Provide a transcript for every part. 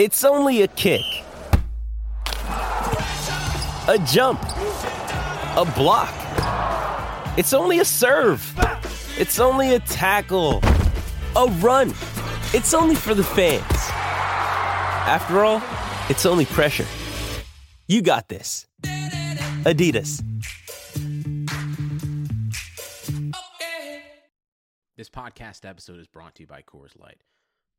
It's only a kick, a jump, a block. It's only a serve. It's only a tackle, a run. It's only for the fans. After all, it's only pressure. You got this. Adidas. This podcast episode is brought to you by Coors Light.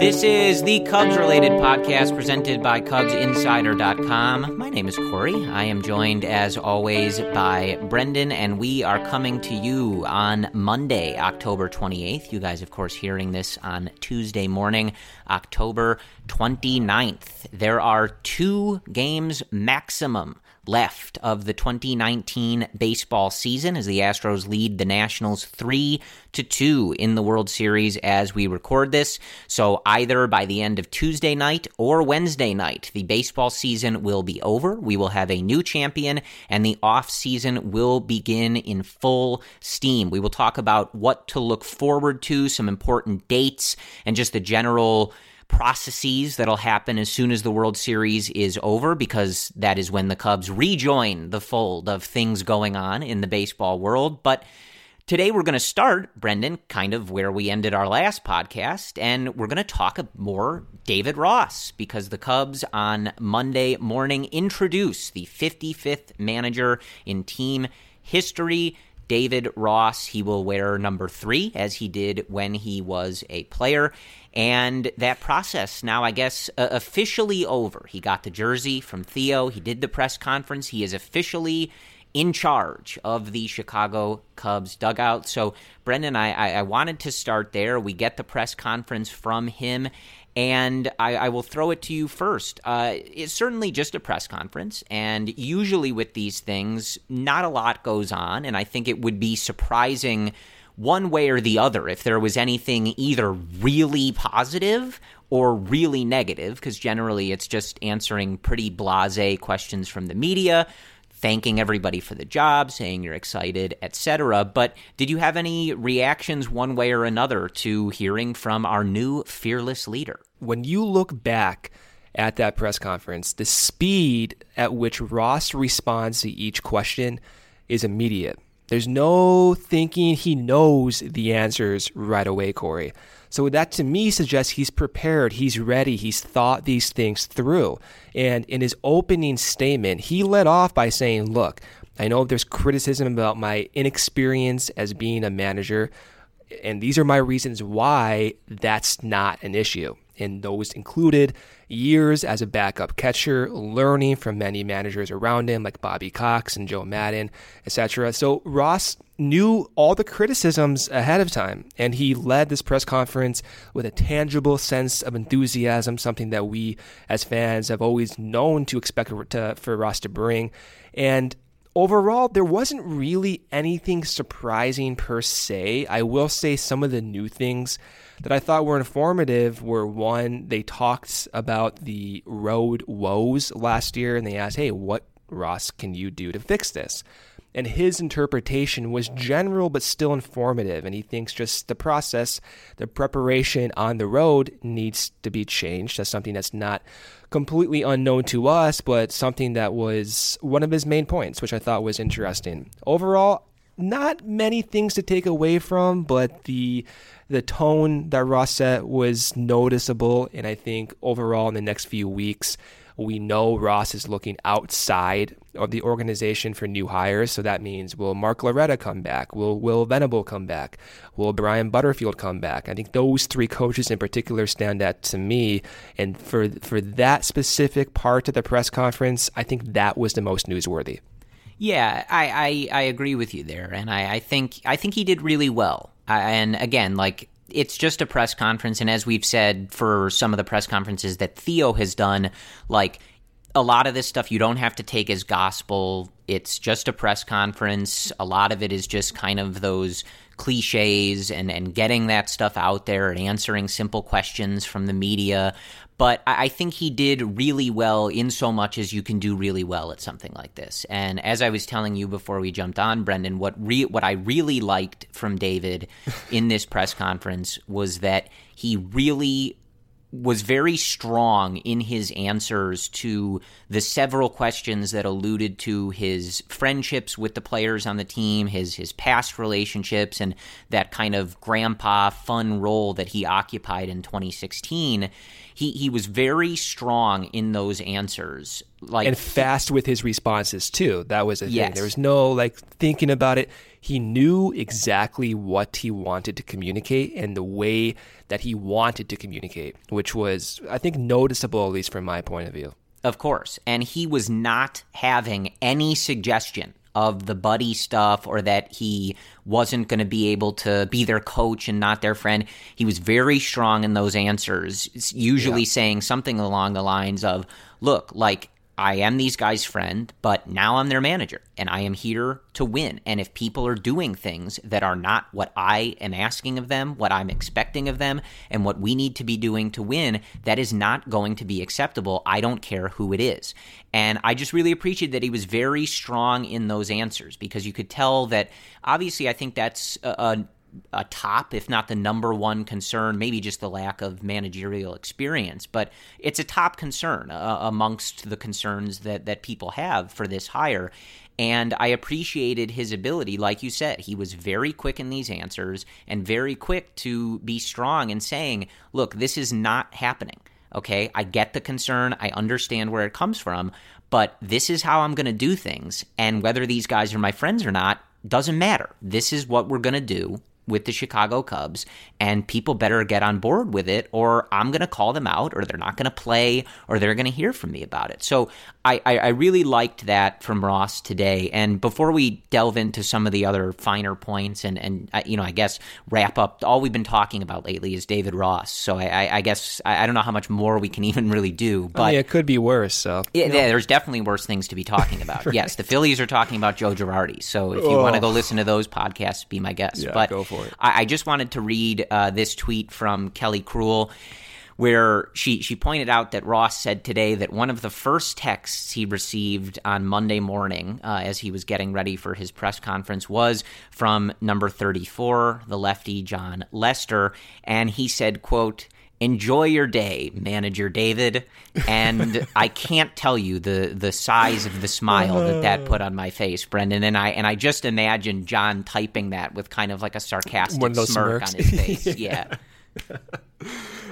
This is the Cubs related podcast presented by CubsInsider.com. My name is Corey. I am joined, as always, by Brendan, and we are coming to you on Monday, October 28th. You guys, of course, hearing this on Tuesday morning, October 29th. There are two games maximum left of the 2019 baseball season as the Astros lead the Nationals 3 to 2 in the World Series as we record this. So either by the end of Tuesday night or Wednesday night, the baseball season will be over. We will have a new champion and the off season will begin in full steam. We will talk about what to look forward to, some important dates and just the general processes that'll happen as soon as the World Series is over, because that is when the Cubs rejoin the fold of things going on in the baseball world. But today we're going to start, Brendan, kind of where we ended our last podcast, and we're going to talk more David Ross, because the Cubs on Monday morning introduce the 55th manager in team history. David Ross. He will wear number three, as he did when he was a player. And that process now, I guess, uh, officially over. He got the jersey from Theo. He did the press conference. He is officially in charge of the Chicago Cubs dugout. So, Brendan, I, I, I wanted to start there. We get the press conference from him. And I, I, will throw it to you first. Uh, it's certainly just a press conference, and usually with these things, not a lot goes on. And I think it would be surprising one way or the other if there was anything either really positive or really negative, because generally it's just answering pretty blase questions from the media thanking everybody for the job, saying you're excited, etc. But did you have any reactions one way or another to hearing from our new fearless leader? When you look back at that press conference, the speed at which Ross responds to each question is immediate. There's no thinking he knows the answers right away, Corey. So that to me suggests he's prepared, he's ready, he's thought these things through. And in his opening statement, he led off by saying, Look, I know there's criticism about my inexperience as being a manager, and these are my reasons why that's not an issue. And those included years as a backup catcher, learning from many managers around him like Bobby Cox and Joe Maddon, etc. So Ross knew all the criticisms ahead of time, and he led this press conference with a tangible sense of enthusiasm, something that we as fans have always known to expect to, for Ross to bring. And overall, there wasn't really anything surprising per se. I will say some of the new things that I thought were informative were one, they talked about the road woes last year and they asked, hey, what, Ross, can you do to fix this? And his interpretation was general but still informative. And he thinks just the process, the preparation on the road needs to be changed. That's something that's not completely unknown to us, but something that was one of his main points, which I thought was interesting. Overall, not many things to take away from, but the the tone that Ross set was noticeable, and I think overall in the next few weeks, we know Ross is looking outside of the organization for new hires. So that means will Mark Loretta come back? Will Will Venable come back? Will Brian Butterfield come back? I think those three coaches in particular stand out to me. And for for that specific part of the press conference, I think that was the most newsworthy. Yeah, I, I, I agree with you there, and I, I think I think he did really well. and again, like it's just a press conference. And as we've said for some of the press conferences that Theo has done, like a lot of this stuff you don't have to take as gospel. It's just a press conference. A lot of it is just kind of those cliches and, and getting that stuff out there and answering simple questions from the media but I think he did really well in so much as you can do really well at something like this. And as I was telling you before we jumped on, Brendan, what re- what I really liked from David in this press conference was that he really was very strong in his answers to the several questions that alluded to his friendships with the players on the team, his his past relationships, and that kind of grandpa fun role that he occupied in 2016. He he was very strong in those answers, like and fast with his responses too. That was a yes. thing. There was no like thinking about it. He knew exactly what he wanted to communicate and the way that he wanted to communicate, which was, I think, noticeable, at least from my point of view. Of course. And he was not having any suggestion of the buddy stuff or that he wasn't going to be able to be their coach and not their friend. He was very strong in those answers, usually yeah. saying something along the lines of, look, like I am these guys' friend, but now I'm their manager and I am here to win. And if people are doing things that are not what I am asking of them, what I'm expecting of them, and what we need to be doing to win, that is not going to be acceptable. I don't care who it is. And I just really appreciated that he was very strong in those answers because you could tell that obviously I think that's a, a a top, if not the number one concern, maybe just the lack of managerial experience, but it's a top concern uh, amongst the concerns that, that people have for this hire. And I appreciated his ability. Like you said, he was very quick in these answers and very quick to be strong in saying, look, this is not happening. Okay, I get the concern. I understand where it comes from, but this is how I'm going to do things. And whether these guys are my friends or not doesn't matter. This is what we're going to do with the Chicago Cubs, and people better get on board with it, or I'm going to call them out, or they're not going to play, or they're going to hear from me about it. So I, I, I, really liked that from Ross today. And before we delve into some of the other finer points, and and uh, you know, I guess wrap up all we've been talking about lately is David Ross. So I, I, I guess I, don't know how much more we can even really do, but I mean, it could be worse. So yeah, yeah, there's definitely worse things to be talking about. right. Yes, the Phillies are talking about Joe Girardi. So if you oh. want to go listen to those podcasts, be my guest. Yeah, but go for it. I, I just wanted to read uh, this tweet from Kelly Crull where she she pointed out that Ross said today that one of the first texts he received on Monday morning uh, as he was getting ready for his press conference was from number 34, the lefty Jon Lester, and he said, "quote." Enjoy your day, manager David. And I can't tell you the the size of the smile that that put on my face, Brendan. And I and I just imagine Jon typing that with kind of like a sarcastic smirk smirks. on his face. yeah.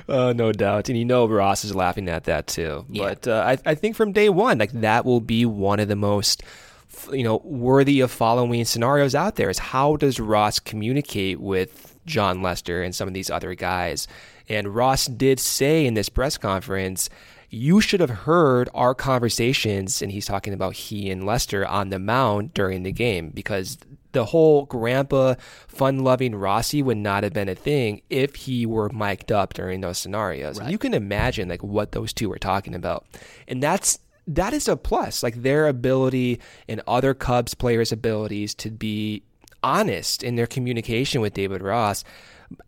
Uh, no doubt, and you know Ross is laughing at that too. Yeah. But uh, I, I think from day one, like that will be one of the most, f- you know, worthy of following scenarios out there. Is how does Ross communicate with Jon Lester and some of these other guys? And Ross did say in this press conference, you should have heard our conversations, and he's talking about he and Lester on the mound during the game because the whole grandpa fun loving Rossy would not have been a thing if he were mic'd up during those scenarios. And you can imagine like what those two were talking about. And that's that is a plus. Like their ability and other Cubs players' abilities to be honest in their communication with David Ross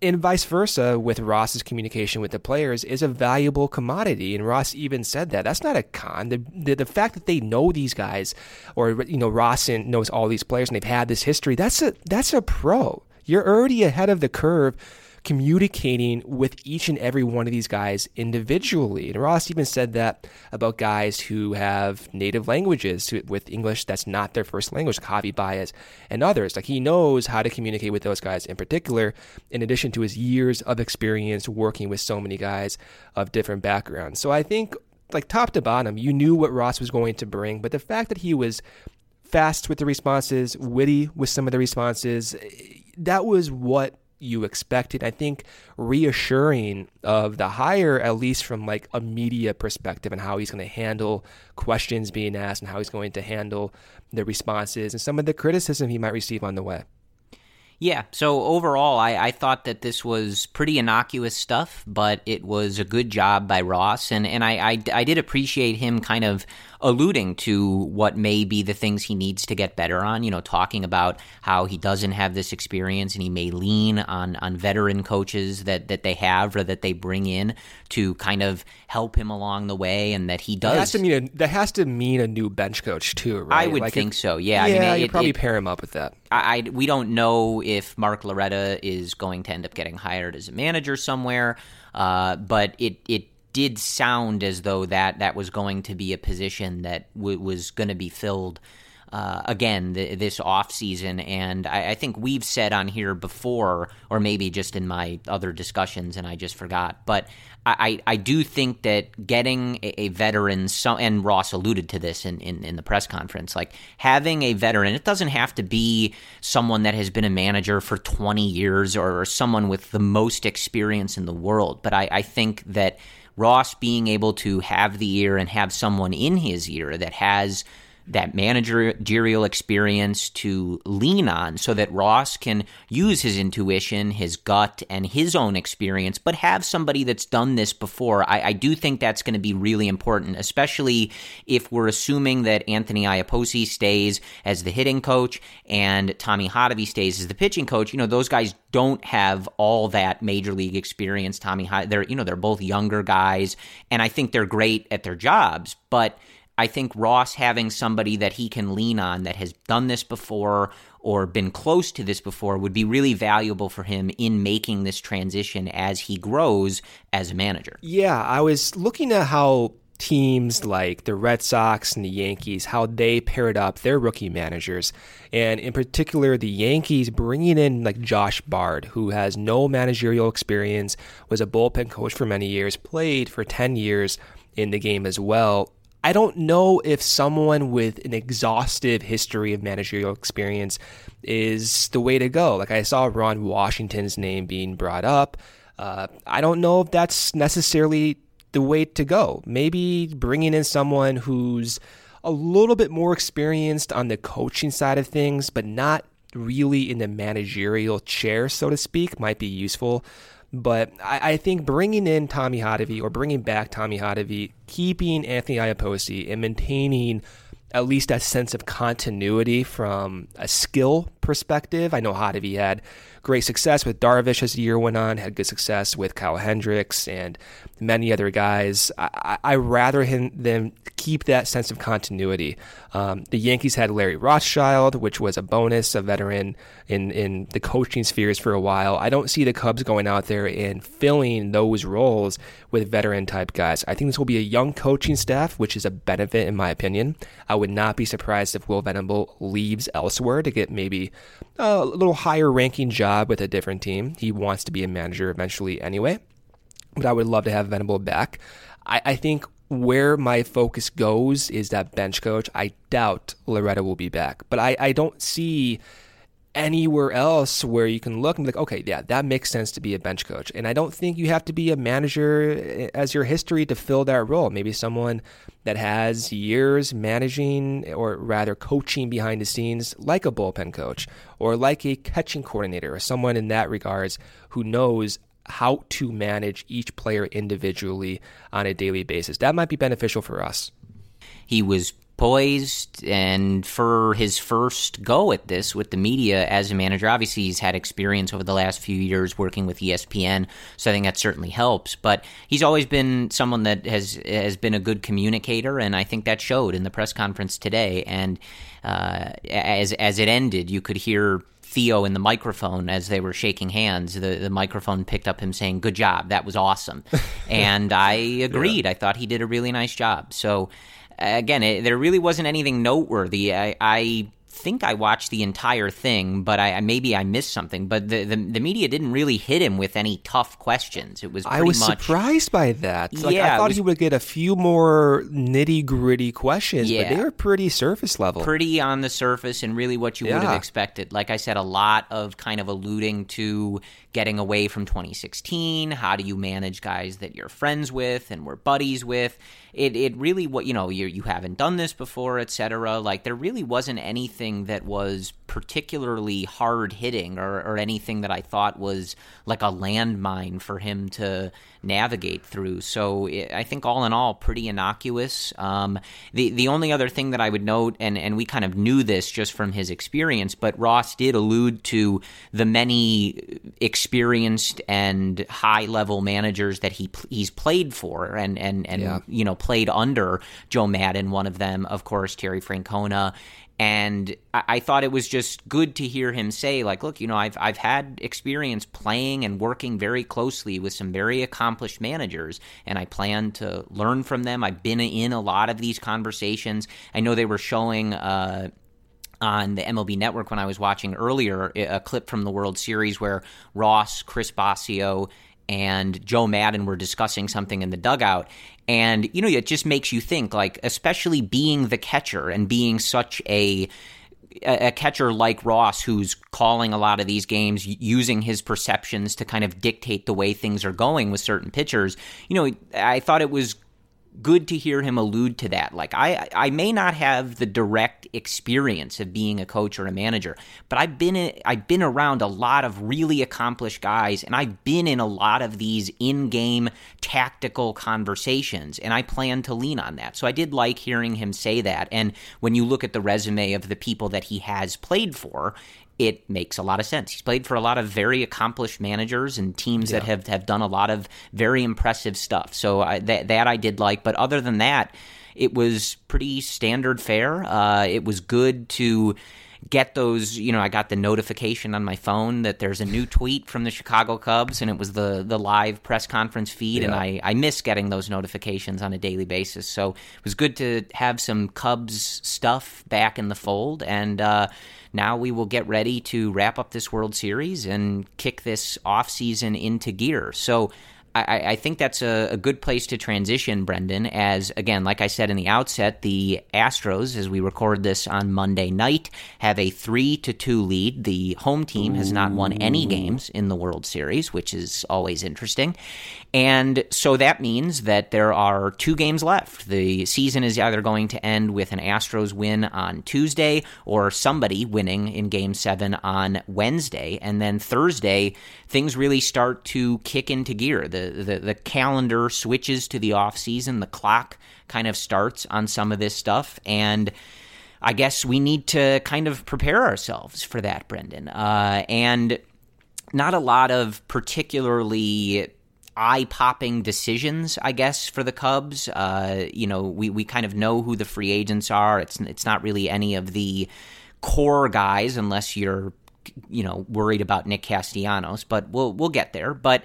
and vice versa with Ross's communication with the players is a valuable commodity. And Ross even said that. That's not a con. The, the, the fact that they know these guys or, you know, Ross knows all these players and they've had this history, that's a, that's a pro. You're already ahead of the curve communicating with each and every one of these guys individually. And Ross even said that about guys who have native languages with English that's not their first language, Javi Baez and others. Like he knows how to communicate with those guys in particular, in addition to his years of experience working with so many guys of different backgrounds. So I think, like top to bottom, you knew what Ross was going to bring, but the fact that he was fast with the responses, witty with some of the responses, that was what you expected. I think reassuring of the hire, at least from like a media perspective, and how he's going to handle questions being asked and how he's going to handle the responses and some of the criticism he might receive on the way. Yeah, so overall, I, I thought that this was pretty innocuous stuff, but it was a good job by Ross, and, and I, I, I did appreciate him kind of alluding to what may be the things he needs to get better on, you know, talking about how he doesn't have this experience and he may lean on, on veteran coaches that, that they have or that they bring in to kind of help him along the way, and that he That has does. to mean a, that has to mean a new bench coach too, right? I would Like, think it- so, yeah. Yeah, I mean, you it- probably it- pair him up with that. I, I- we don't know if Mark Loretta is going to end up getting hired as a manager somewhere, uh, but it it did sound as though that that was going to be a position that w- was going to be filled. Uh, again, th- this off season, and I, I think we've said on here before, or maybe just in my other discussions, and I just forgot. But I, I do think that getting a, veteran, so, and Ross alluded to this in, in, in the press conference, like having a veteran, it doesn't have to be someone that has been a manager for 20 years or, someone with the most experience in the world. But I, I think that Ross being able to have the ear and have someone in his ear that has that managerial experience to lean on so that Ross can use his intuition, his gut, and his own experience, but have somebody that's done this before. I, I do think that's going to be really important, especially if we're assuming that Anthony Iapoce stays as the hitting coach and Tommy Hotovy stays as the pitching coach. You know, those guys don't have all that major league experience. Tommy, Hot- they're you know they're both younger guys, and I think they're great at their jobs, but. I think Ross having somebody that he can lean on that has done this before or been close to this before would be really valuable for him in making this transition as he grows as a manager. Yeah, I was looking at how teams like the Red Sox and the Yankees, how they paired up their rookie managers. And in particular, the Yankees bringing in like Josh Bard, who has no managerial experience, was a bullpen coach for many years, played for 10 years in the game as well. I don't know if someone with an exhaustive history of managerial experience is the way to go. Like I saw Ron Washington's name being brought up. Uh, I don't know if that's necessarily the way to go. Maybe bringing in someone who's a little bit more experienced on the coaching side of things, but not really in the managerial chair, so to speak, might be useful. But I, I think bringing in Tommy Hotovy or bringing back Tommy Hotovy, keeping Anthony Iapoce and maintaining at least that sense of continuity from a skill perspective. I know Hotovy had great success with Darvish as the year went on, had good success with Kyle Hendricks and many other guys. I, I, rather him than keep that sense of continuity. Um, the Yankees had Larry Rothschild, which was a bonus, a veteran in, in the coaching spheres for a while. I don't see the Cubs going out there and filling those roles with veteran type guys. I think this will be a young coaching staff, which is a benefit in my opinion. I would not be surprised if Will Venable leaves elsewhere to get maybe a little higher ranking job with a different team. He wants to be a manager eventually anyway, but I would love to have Venable back. I, I think where my focus goes is that bench coach. I doubt Loretta will be back, but I, I don't see anywhere else where you can look and be like, okay, yeah, that makes sense to be a bench coach. And I don't think you have to be a manager as your history to fill that role. Maybe someone that has years managing or rather coaching behind the scenes, like a bullpen coach or like a catching coordinator or someone in that regards who knows how to manage each player individually on a daily basis. That might be beneficial for us. He was poised and for his first go at this with the media as a manager obviously he's had experience over the last few years working with espn so i think that certainly helps but he's always been someone that has has been a good communicator and i think that showed in the press conference today and uh, as as it ended you could hear Theo in the microphone as they were shaking hands. The the microphone picked up him saying, "Good job, that was awesome," and I agreed. Yeah. I thought he did a really nice job. So again, it, there really wasn't anything noteworthy. I, I think I watched the entire thing, but I maybe I missed something. But the, the, the media didn't really hit him with any tough questions. It was I was much, surprised by that. Like, yeah, I thought was, he would get a few more nitty gritty questions, yeah, but they were pretty surface level, pretty on the surface, and really what you yeah. would have expected. Like I said, a lot of kind of alluding to getting away from 2016. How do you manage guys that you're friends with and we're buddies with? It it really what you know you you haven't done this before, etc. Like there really wasn't anything that was particularly hard hitting or, or anything that I thought was like a landmine for him to navigate through. So it, I think all in all, pretty innocuous. Um, the the only other thing that I would note, and and we kind of knew this just from his experience, but Ross did allude to the many experienced and high level managers that he he's played for, and and and yeah. you know played under Joe Maddon, one of them, of course, Terry Francona and I, I, thought it was just good to hear him say, like, look, you know, I've I've had experience playing and working very closely with some very accomplished managers, and I plan to learn from them. I've been in a lot of these conversations. I know they were showing. Uh, on the MLB network when I was watching earlier a clip from the World Series where Ross, Chris Bosio, and Joe Maddon were discussing something in the dugout. And, you know, it just makes you think, like, especially being the catcher and being such a a catcher like Ross, who's calling a lot of these games, using his perceptions to kind of dictate the way things are going with certain pitchers. You know, I thought it was good to hear him allude to that. Like I I may not have the direct experience of being a coach or a manager, but I've been in, I've been around a lot of really accomplished guys and I've been in a lot of these in-game tactical conversations and I plan to lean on that. So I did like hearing him say that and when you look at the resume of the people that he has played for, it makes a lot of sense. He's played for a lot of very accomplished managers and teams yeah. that have, have done a lot of very impressive stuff. So I, that that I did like, but other than that, it was pretty standard fare. Uh, it was good to get those you know i got the notification on my phone that there's a new tweet from the chicago cubs and it was the the live press conference feed yeah. and i i miss getting those notifications on a daily basis so it was good to have some cubs stuff back in the fold and uh now we will get ready to wrap up this World Series and kick this off season into gear. So I, I, think that's a, a, good place to transition, Brendan. As again, like I said in the outset, the Astros, as we record this on Monday night, have a three to two lead. The home team has not won any games in the World Series, which is always interesting. And so that means that there are two games left. The season is either going to end with an Astros win on Tuesday or somebody winning in game seven on Wednesday. And then Thursday, things really start to kick into gear. The, the, the calendar switches to the off season, the clock kind of starts on some of this stuff. And I guess we need to kind of prepare ourselves for that, Brendan. Uh, and not a lot of particularly eye popping decisions, I guess, for the Cubs. Uh, you know, we, we kind of know who the free agents are. It's it's not really any of the core guys unless you're you know worried about Nick Castellanos, but we'll we'll get there. But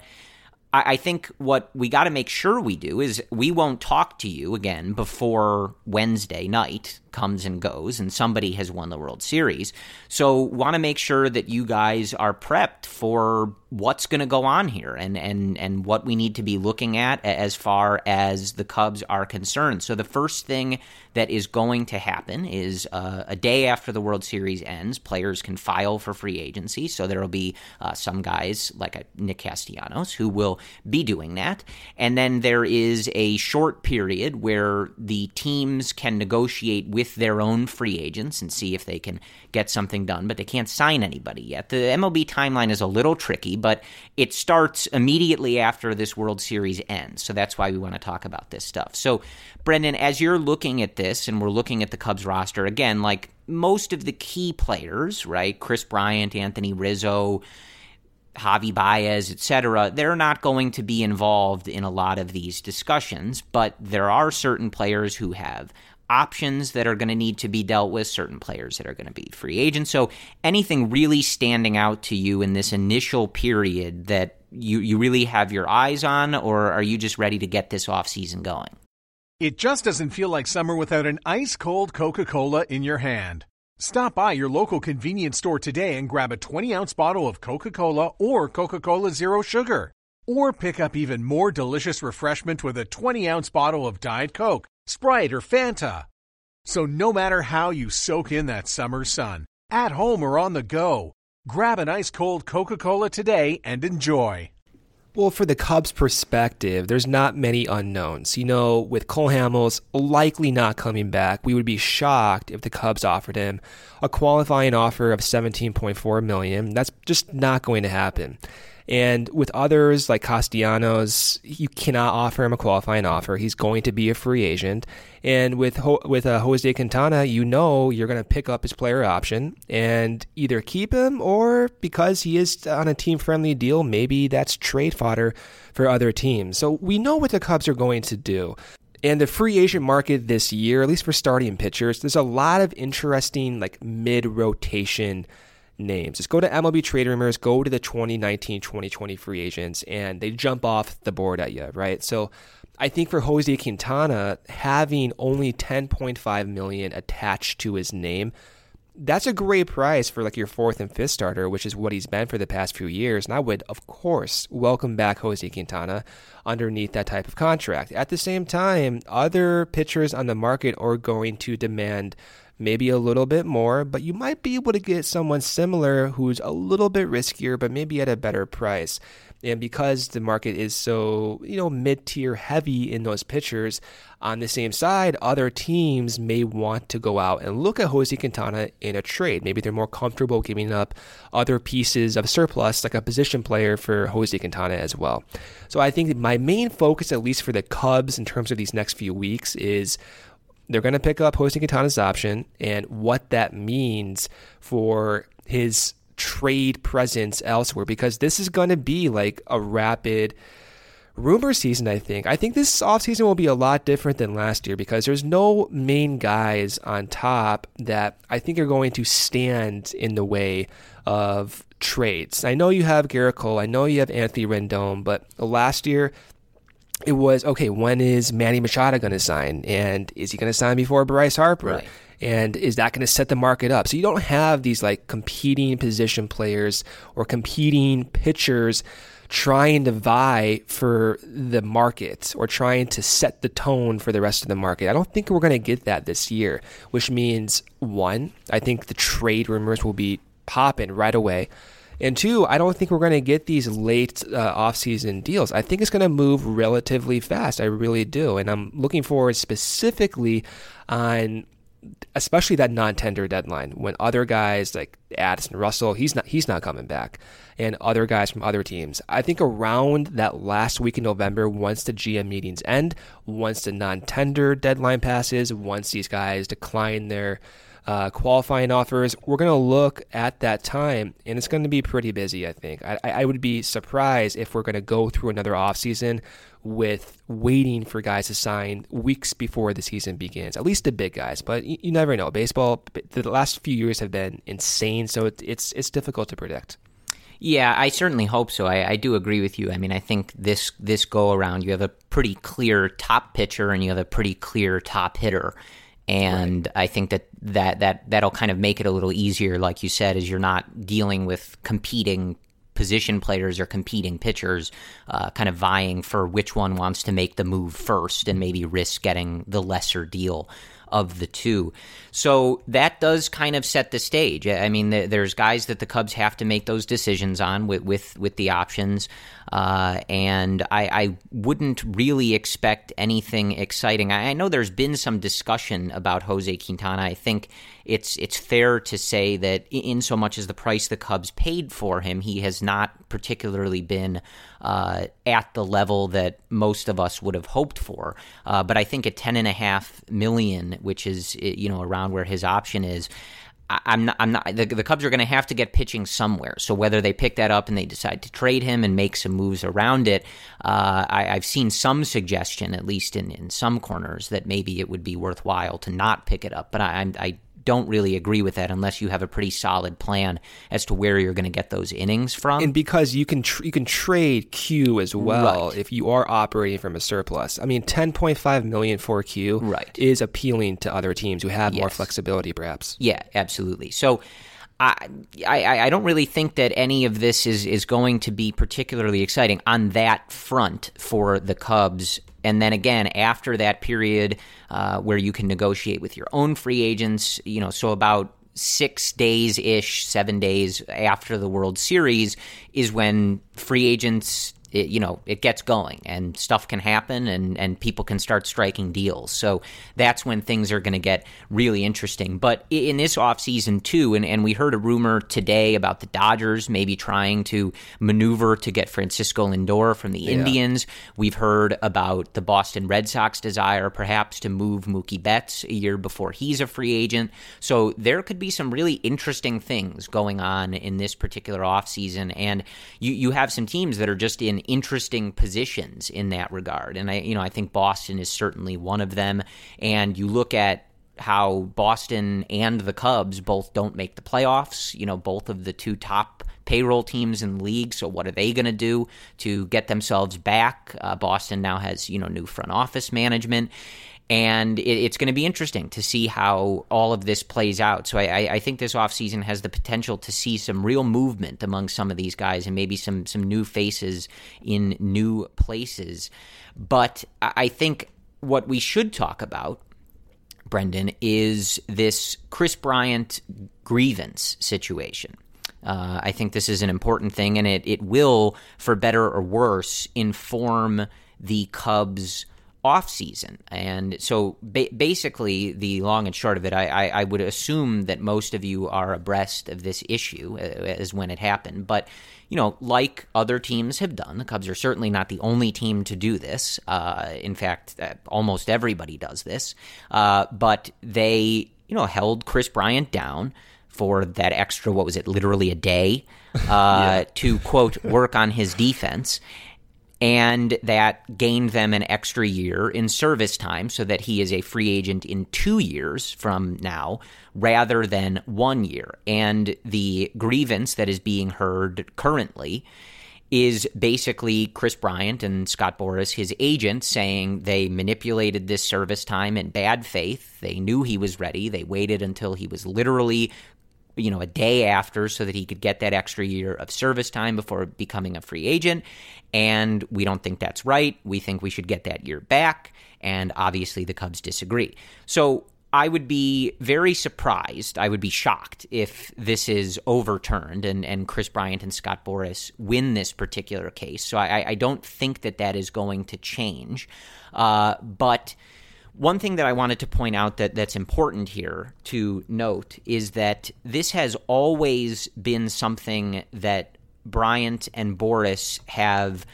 I, I think what we got to make sure we do is we won't talk to you again before Wednesday night comes and goes, and somebody has won the World Series. So, want to make sure that you guys are prepped for what's going to go on here and, and, and what we need to be looking at as far as the Cubs are concerned. So, the first thing that is going to happen is uh, a day after the World Series ends, players can file for free agency. So, there will be uh, some guys like uh, Nick Castellanos who will be doing that. And then there is a short period where the teams can negotiate with their own free agents and see if they can get something done, but they can't sign anybody yet. The MLB timeline is a little tricky, but it starts immediately after this World Series ends. So that's why we want to talk about this stuff. So, Brendan, as you're looking at this and we're looking at the Cubs roster, again, like most of the key players, right? Kris Bryant, Anthony Rizzo, Javi Baez, etc., they're not going to be involved in a lot of these discussions, but there are certain players who have options that are going to need to be dealt with, certain players that are going to be free agents. So, anything really standing out to you in this initial period that you, you really have your eyes on, or are you just ready to get this off season going? It just doesn't feel like summer without an ice cold Coca Cola in your hand. Stop by your local convenience store today and grab a 20 ounce bottle of Coca Cola or Coca Cola Zero Sugar. Or pick up even more delicious refreshment with a 20 ounce bottle of Diet Coke, Sprite, or Fanta. So, no matter how you soak in that summer sun, at home or on the go, grab an ice cold Coca Cola today and enjoy. Well, for the Cubs' perspective, there's not many unknowns. You know, with Cole Hamels likely not coming back, we would be shocked if the Cubs offered him a qualifying offer of 17.4 million. That's just not going to happen. And with others like Castellanos, you cannot offer him a qualifying offer. He's going to be a free agent. And with with uh, Jose Quintana, you know you're going to pick up his player option and either keep him or because he is on a team friendly deal, maybe that's trade fodder for other teams. So we know what the Cubs are going to do. And the free agent market this year, at least for starting pitchers, there's a lot of interesting like mid rotation names. Just go to MLB Trade Rumors, go to the 2019 2020 free agents, and they jump off the board at you, right? So I think for Jose Quintana, having only 10.5 million attached to his name, that's a great price for like your fourth and fifth starter, which is what he's been for the past few years. And I would, of course, welcome back Jose Quintana underneath that type of contract. At the same time, other pitchers on the market are going to demand maybe a little bit more, but you might be able to get someone similar who's a little bit riskier, but maybe at a better price. And because the market is so, you know, mid tier heavy in those pitchers, on the same side, other teams may want to go out and look at Jose Quintana in a trade. Maybe they're more comfortable giving up other pieces of surplus, like a position player for Jose Quintana as well. So I think my main focus, at least for the Cubs in terms of these next few weeks, is they're going to pick up Jose Quintana's option and what that means for his trade presence elsewhere because this is going to be like a rapid rumor season, I think. I think this offseason will be a lot different than last year because there's no main guys on top that I think are going to stand in the way of trades. I know you have Gerrit Cole, I know you have Anthony Rendon, but last year it was okay. When is Manny Machado going to sign, and is he going to sign before Bryce Harper? Right. And is that going to set the market up? So you don't have these like competing position players or competing pitchers trying to vie for the market or trying to set the tone for the rest of the market. I don't think we're going to get that this year, which means one, I think the trade rumors will be popping right away. And two, I don't think we're going to get these late uh, off-season deals. I think it's going to move relatively fast. I really do, and I'm looking forward specifically on especially that non-tender deadline when other guys like Addison Russell, he's not he's not coming back, and other guys from other teams. I think around that last week in November, once the GM meetings end, once the non-tender deadline passes, once these guys decline their uh, qualifying offers. We're going to look at that time, and it's going to be pretty busy, I think. I, I would be surprised if we're going to go through another offseason with waiting for guys to sign weeks before the season begins, at least the big guys. But you, you never know. Baseball, the last few years have been insane, so it, it's, it's difficult to predict. Yeah, I certainly hope so. I, I, do agree with you. I mean, I think this this go around, you have a pretty clear top pitcher and you have a pretty clear top hitter And right. I think that, that that that'll kind of make it a little easier, like you said, as you're not dealing with competing position players or competing pitchers, uh, kind of vying for which one wants to make the move first and maybe risk getting the lesser deal of the two. So that does kind of set the stage. I mean, there's guys that the Cubs have to make those decisions on with with, with the options, uh, and I, I, wouldn't really expect anything exciting. I, I, know there's been some discussion about Jose Quintana. I think it's it's fair to say that in so much as the price the Cubs paid for him, he has not particularly been uh, at the level that most of us would have hoped for. Uh, but I think at ten and a half million, which is you know around where his option is. I'm not. I'm not. The, the Cubs are going to have to get pitching somewhere. So whether they pick that up and they decide to trade him and make some moves around it, uh, I, have seen some suggestion, at least in, in some corners, that maybe it would be worthwhile to not pick it up. But I, I don't really agree with that unless you have a pretty solid plan as to where you're going to get those innings from. And because you can tr- you can trade Q as well right. if you are operating from a surplus. I mean, 10.5 million for Q right. is appealing to other teams who have yes. more flexibility, perhaps. Yeah, absolutely. So. I, I, I don't really think that any of this is, is going to be particularly exciting on that front for the Cubs and then again, after that period uh, where you can negotiate with your own free agents, you know, so about six days ish, seven days after the World Series is when free agents it, you know it gets going and stuff can happen and and people can start striking deals. So that's when things are going to get really interesting. But in this offseason too and, and we heard a rumor today about the dodgers maybe trying to maneuver to get francisco lindor from the yeah. indians. We've heard about the boston red sox desire perhaps to move mookie betts a year before he's a free agent. So there could be some really interesting things going on in this particular offseason. And you, you have some teams that are just in interesting positions in that regard. And I, you know, I think Boston is certainly one of them. And you look at how Boston and the Cubs both don't make the playoffs. You know, both of the two top payroll teams in the league. So what are they going to do to get themselves back? Uh, Boston now has you know new front office management, and it, it's going to be interesting to see how all of this plays out. So I, I, think this offseason has the potential to see some real movement among some of these guys and maybe some some new faces in new places. But I think what we should talk about, Brendan, is this Kris Bryant grievance situation. Uh, I think this is an important thing, and it, it will, for better or worse, inform the Cubs' off season. And so ba- basically, the long and short of it, I, I, I, would assume that most of you are abreast of this issue uh, as when it happened. But, you know, like other teams have done, the Cubs are certainly not the only team to do this. Uh, in fact, uh, almost everybody does this. Uh, but they, you know, held Kris Bryant down for that extra, what was it, literally a day, uh, yeah. to quote, work on his defense and that gained them an extra year in service time so that he is a free agent in two years from now rather than one year. And the grievance that is being heard currently is basically Kris Bryant and Scott Boras, his agent, saying they manipulated this service time in bad faith. They knew he was ready. They waited until he was literally you know, a day after so that he could get that extra year of service time before becoming a free agent. And we don't think that's right. We think we should get that year back. And obviously, the Cubs disagree. So I would be very surprised. I would be shocked if this is overturned and, and Kris Bryant and Scott Boras win this particular case. So I, I don't think that that is going to change. Uh, but one thing that I wanted to point out that that's important here to note is that this has always been something that Bryant and Boras have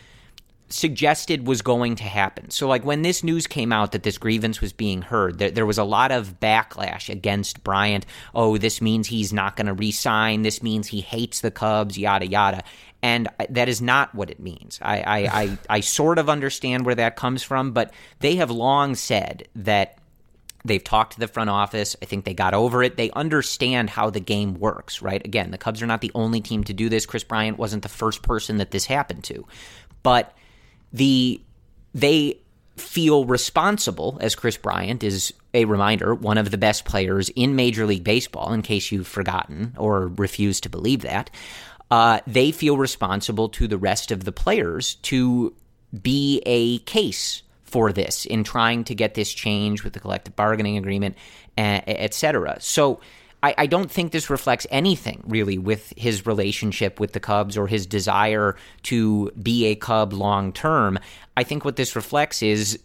suggested was going to happen. So, like when this news came out that this grievance was being heard, there, there was a lot of backlash against Bryant. Oh, this means he's not going to resign. This means he hates the Cubs, yada, yada. And that is not what it means. I, I, I, I sort of understand where that comes from, but they have long said that They've talked to the front office. I think they got over it. They understand how the game works, right? Again, the Cubs are not the only team to do this. Kris Bryant wasn't the first person that this happened to. But the they feel responsible, as Kris Bryant is a reminder, one of the best players in Major League Baseball, in case you've forgotten or refuse to believe that. Uh, they feel responsible to the rest of the players to be a case for this in trying to get this change with the collective bargaining agreement, et cetera. So I, I, don't think this reflects anything really with his relationship with the Cubs or his desire to be a Cub long term. I think what this reflects is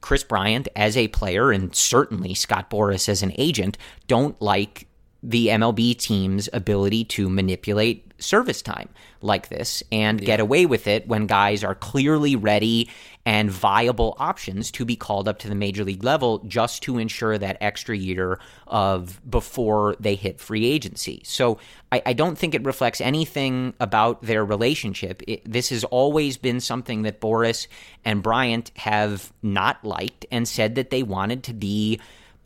Kris Bryant as a player and certainly Scott Boras as an agent don't like the MLB team's ability to manipulate service time like this and yeah. get away with it when guys are clearly ready and viable options to be called up to the major league level just to ensure that extra year of before they hit free agency. So I, I don't think it reflects anything about their relationship. It, this has always been something that Boras and Bryant have not liked and said that they wanted to be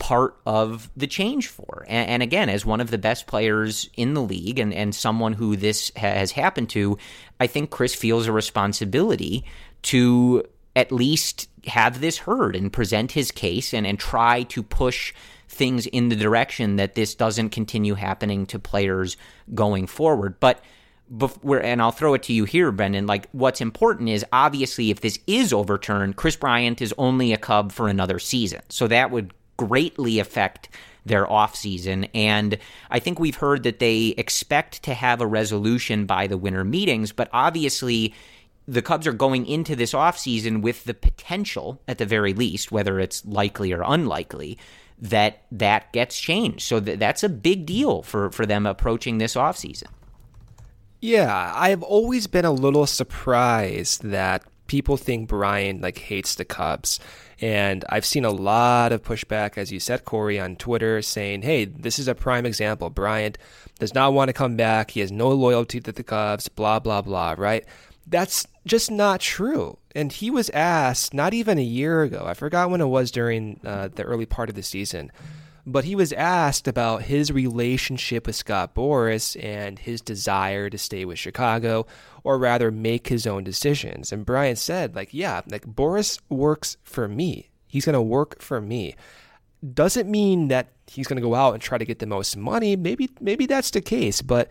part of the change for. And, and, again, as one of the best players in the league and, and someone who this has happened to, I think Kris feels a responsibility to at least have this heard and present his case and, and try to push things in the direction that this doesn't continue happening to players going forward. But before, and I'll throw it to you here, Brendan. Like, what's important is obviously if this is overturned, Kris Bryant is only a Cub for another season. So that would greatly affect their offseason. And I think we've heard that they expect to have a resolution by the winter meetings, but obviously the Cubs are going into this offseason with the potential, at the very least, whether it's likely or unlikely, that that gets changed. So th- that's a big deal for, for them approaching this offseason. Yeah, I've always been a little surprised that people think Bryant like hates the Cubs. And I've seen a lot of pushback, as you said, Corey, on Twitter saying, hey, this is a prime example. Bryant does not want to come back. He has no loyalty to the Cubs, blah, blah, blah, right? That's just not true. And he was asked not even a year ago, I forgot when it was during uh, the early part of the season, but he was asked about his relationship with Scott Boras and his desire to stay with Chicago, or rather make his own decisions. And Bryant said, like, yeah, like Boras works for me. He's going to work for me. Doesn't mean that he's going to go out and try to get the most money. Maybe maybe that's the case, but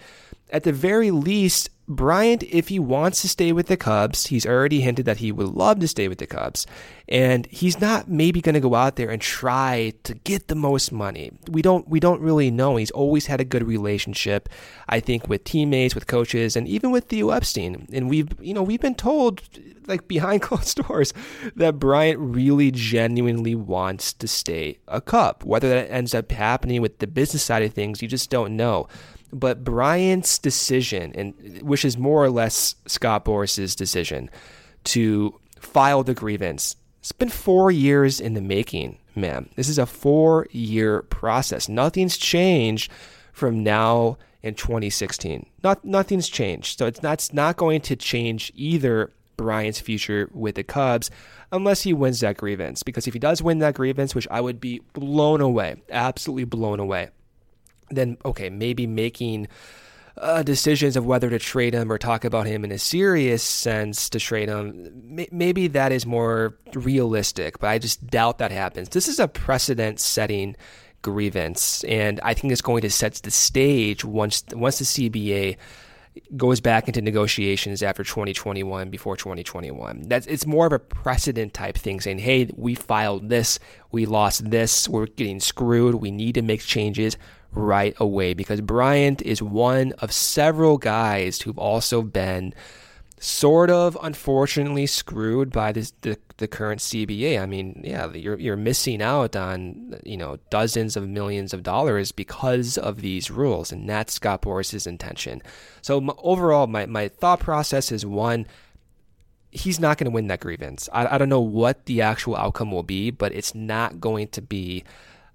at the very least, Bryant, if he wants to stay with the Cubs, he's already hinted that he would love to stay with the Cubs. And he's not maybe going to go out there and try to get the most money. We don't we don't really know. He's always had a good relationship, I think, with teammates, with coaches, and even with Theo Epstein. And we've you know we've been told like behind closed doors that Bryant really genuinely wants to stay a Cub. Whether that ends up happening with the business side of things, you just don't know. But Bryant's decision, and which is more or less Scott Boras's decision, to file the grievance, it's been four years in the making, man. This is a four-year process. Nothing's changed from now in 2016. Not nothing's changed. So it's not, it's not going to change either Bryant's future with the Cubs unless he wins that grievance. Because if he does win that grievance, which I would be blown away, absolutely blown away then okay, maybe making uh, decisions of whether to trade him or talk about him in a serious sense to trade him, maybe that is more realistic, but I just doubt that happens. This is a precedent setting grievance, and I think it's going to set the stage once once the CBA goes back into negotiations after 2021 before 2021 that's it's more of a precedent type thing saying hey we filed this we lost this we're getting screwed we need to make changes right away because Bryant is one of several guys who've also been sort of unfortunately screwed by this, the the current CBA. I mean, yeah, you're you're missing out on you know dozens of millions of dollars because of these rules, and that's Scott Boras's intention. So my, overall, my my thought process is one. He's not going to win that grievance. I, I don't know what the actual outcome will be, but it's not going to be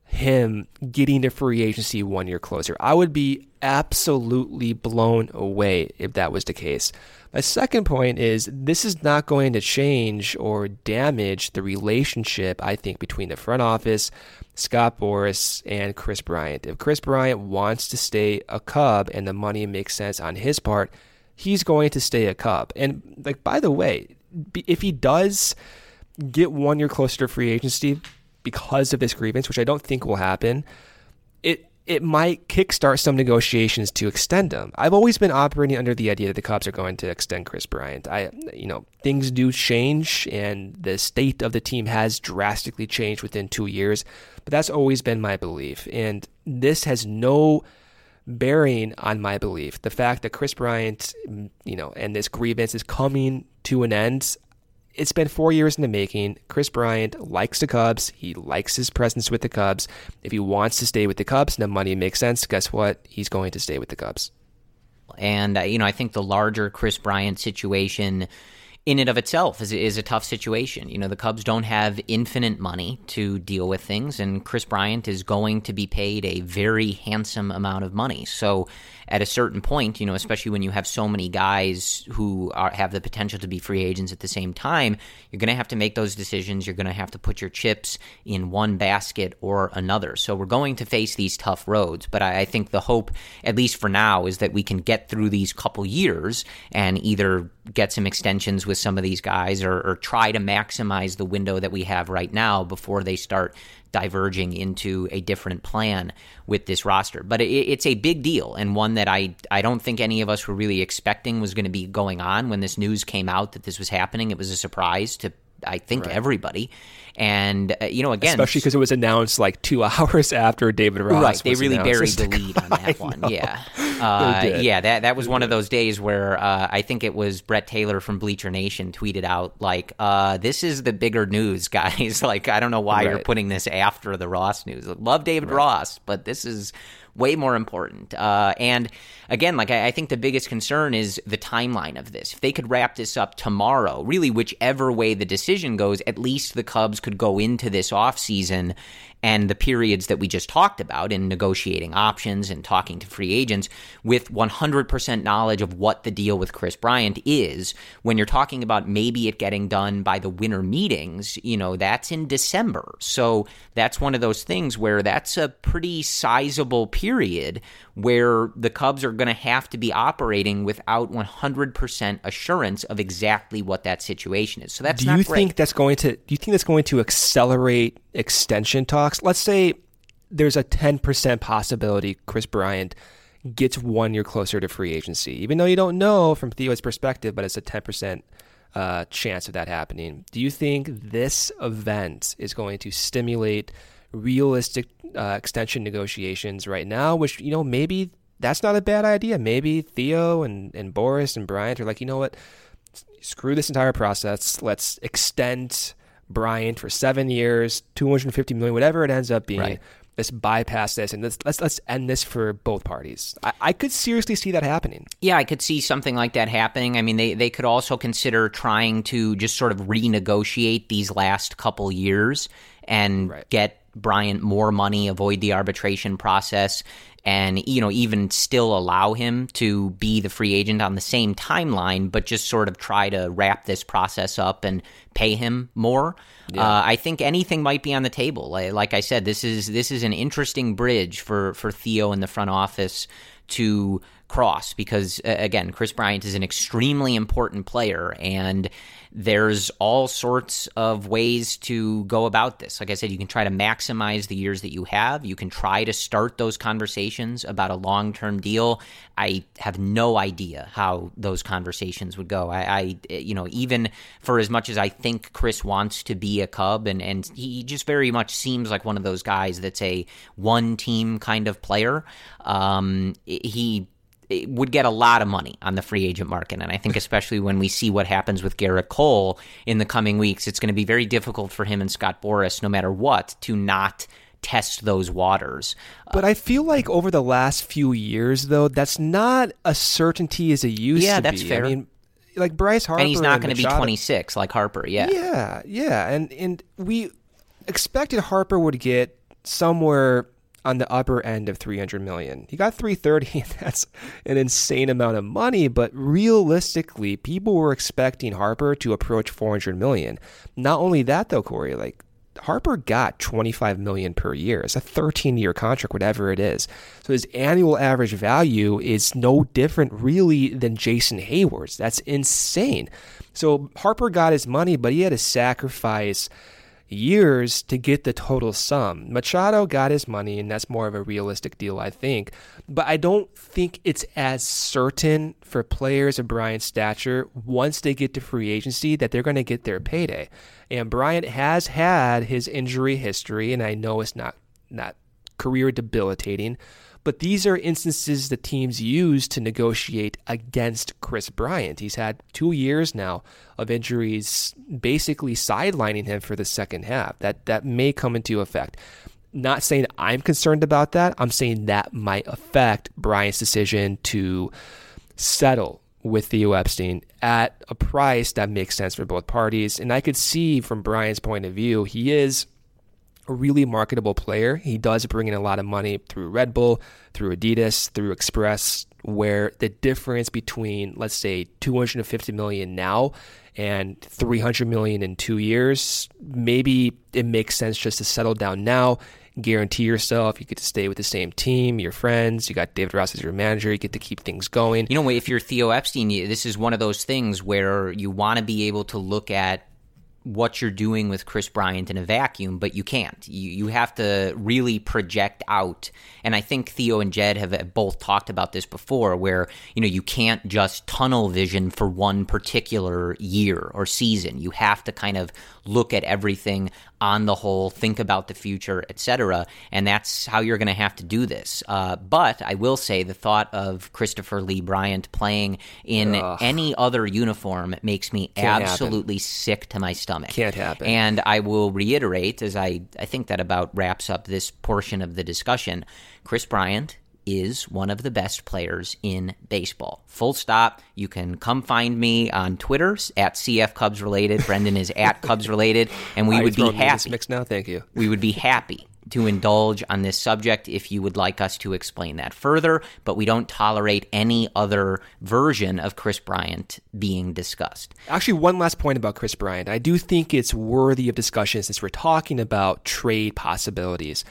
him getting to free agency one year closer. I would be absolutely blown away if that was the case. My second point is this is not going to change or damage the relationship, I think, between the front office, Scott Boras, and Kris Bryant. If Kris Bryant wants to stay a Cub and the money makes sense on his part, he's going to stay a Cub. And, like, by the way, if he does get one year closer to free agency because of this grievance, which I don't think will happen, it it might kickstart some negotiations to extend him. I've always been operating under the idea that the Cubs are going to extend Kris Bryant. I, you know, things do change, and the state of the team has drastically changed within two years. But that's always been my belief, and this has no bearing on my belief. The fact that Kris Bryant, you know, and this grievance is coming to an end, it's been four years in the making. Kris Bryant likes the Cubs. He likes his presence with the Cubs. If he wants to stay with the Cubs and the money makes sense, guess what? He's going to stay with the Cubs. And, uh, you know, I think the larger Kris Bryant situation in and of itself is, is a tough situation. You know, the Cubs don't have infinite money to deal with things, and Kris Bryant is going to be paid a very handsome amount of money. So, at a certain point, you know, especially when you have so many guys who are, have the potential to be free agents at the same time, you're going to have to make those decisions. You're going to have to put your chips in one basket or another. So, we're going to face these tough roads. But I, I think the hope, at least for now, is that we can get through these couple years and either get some extensions with some of these guys or, or try to maximize the window that we have right now before they start diverging into a different plan with this roster. But it, it's a big deal and one that I I don't think any of us were really expecting was going to be going on when this news came out that this was happening. It was a surprise to I think right. everybody. And uh, you know, again, especially because it was announced like two hours after David Ross. Right, they really buried the lead on that one. Yeah, uh, yeah. That that was one of those days where uh, I think it was Brett Taylor from Bleacher Nation tweeted out like, uh, "This is the bigger news, guys. like, I don't know why right. you're putting this after the Ross news. Love David right. Ross, but this is way more important. Uh, and again, like I, I, think the biggest concern is the timeline of this. If they could wrap this up tomorrow, really whichever way the decision goes, at least the Cubs could go into this offseason and the periods that we just talked about in negotiating options and talking to free agents with 100% knowledge of what the deal with Kris Bryant is. When you're talking about maybe it getting done by the winter meetings, you know, that's in December. So that's one of those things where that's a pretty sizable period where the Cubs are going to have to be operating without 100% assurance of exactly what that situation is. So that's do you think that's going to do you think that's going to accelerate extension talks? Let's say there's a 10% possibility Kris Bryant gets one year closer to free agency, even though you don't know from Theo's perspective, but it's a 10% uh, chance of that happening. Do you think this event is going to stimulate realistic uh, extension negotiations right now, which, you know, maybe that's not a bad idea. Maybe Theo and, and Boras and Bryant are like, you know what? Screw this entire process. Let's extend Bryant for seven years, 250 million, whatever it ends up being. Right. Let's bypass this and let's let's let's end this for both parties. I, I, could seriously see that happening. Yeah, I could see something like that happening. I mean, they they could also consider trying to just sort of renegotiate these last couple years and right. get Bryant more money, avoid the arbitration process, and you know even still allow him to be the free agent on the same timeline, but just sort of try to wrap this process up and pay him more. Yeah. Uh, I think anything might be on the table. Like, like I said, this is this is an interesting bridge for for Theo in the front office to cross because again, Kris Bryant is an extremely important player and there's all sorts of ways to go about this. Like I said, you can try to maximize the years that you have. You can try to start those conversations about a long term deal. I have no idea how those conversations would go. I, I, you know, even for as much as I think Kris wants to be a Cub, and, and he just very much seems like one of those guys that's a one team kind of player. Um, he would get a lot of money on the free agent market. And I think, especially when we see what happens with Gerrit Cole in the coming weeks, it's going to be very difficult for him and Scott Boras, no matter what, to not test those waters. But I feel like over the last few years, though, that's not a certainty as it used yeah, to be. Yeah, that's fair. I mean, like Bryce Harper, and he's not going to be 26 like Harper. Yeah, yeah, yeah. And and we expected Harper would get somewhere on the upper end of 300 million. He got 330. That's an insane amount of money, but realistically, people were expecting Harper to approach 400 million. Not only that though, Corey, like Harper got 25 million per year. It's a 13 year contract, whatever it is. So his annual average value is no different really than Jason Heyward's. That's insane. So Harper got his money, but he had to sacrifice years to get the total sum. Machado got his money, and that's more of a realistic deal, I think. But I don't think it's as certain for players of Bryant's stature once they get to free agency that they're going to get their payday. And Bryant has had his injury history, and I know it's not not career debilitating, but these are instances that teams use to negotiate against Kris Bryant. He's had two years now of injuries basically sidelining him for the second half. That that may come into effect. Not saying I'm concerned about that. I'm saying that might affect Bryant's decision to settle with Theo Epstein at a price that makes sense for both parties. And I could see from Bryant's point of view, he is a really marketable player. He does bring in a lot of money through Red Bull, through Adidas, through Express, where the difference between, let's say, 250 million now and 300 million in two years, maybe it makes sense just to settle down now. Guarantee yourself you get to stay with the same team, your friends. You got David Ross as your manager. You get to keep things going. You know, if you're Theo Epstein, this is one of those things where you want to be able to look at what you're doing with Kris Bryant in a vacuum, but you can't. You you have to really project out. And I think Theo and Jed have both talked about this before where, you know, you can't just tunnel vision for one particular year or season. You have to kind of look at everything on the whole, think about the future, etc. And that's how you're going to have to do this. Uh, but I will say the thought of Kristopher Lee Bryant playing in Ugh. any other uniform makes me Can't absolutely sick to my stomach. Can't happen. And I will reiterate, as I, I think that about wraps up this portion of the discussion Kris Bryant is one of the best players in baseball. Full stop. You can come find me on Twitter at CF Cubs related. Brendan is at Cubs related, and we Why would be throwing me in this happy. mix now. Thank you. We would be happy to indulge on this subject if you would like us to explain that further, but we don't tolerate any other version of Kris Bryant being discussed. Actually, one last point about Kris Bryant. I do think it's worthy of discussion since we're talking about trade possibilities.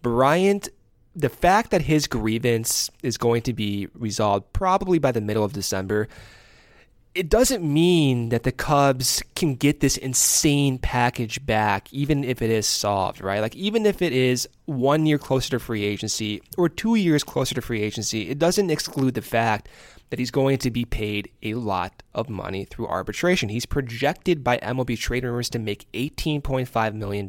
Bryant, the fact that his grievance is going to be resolved probably by the middle of December, it doesn't mean that the Cubs can get this insane package back, even if it is solved, right? Like, even if it is one year closer to free agency or two years closer to free agency, it doesn't exclude the fact that he's going to be paid a lot of money through arbitration. He's projected by MLB trade rumors to make $18.5 million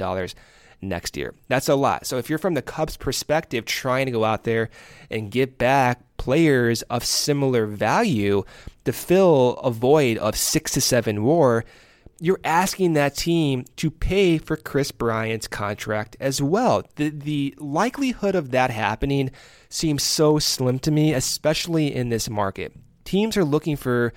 next year. That's a lot. So if you're from the Cubs' perspective, trying to go out there and get back players of similar value to fill a void of six to seven war, you're asking that team to pay for Kris Bryant's contract as well. The the likelihood of that happening seems so slim to me, especially in this market. Teams are looking for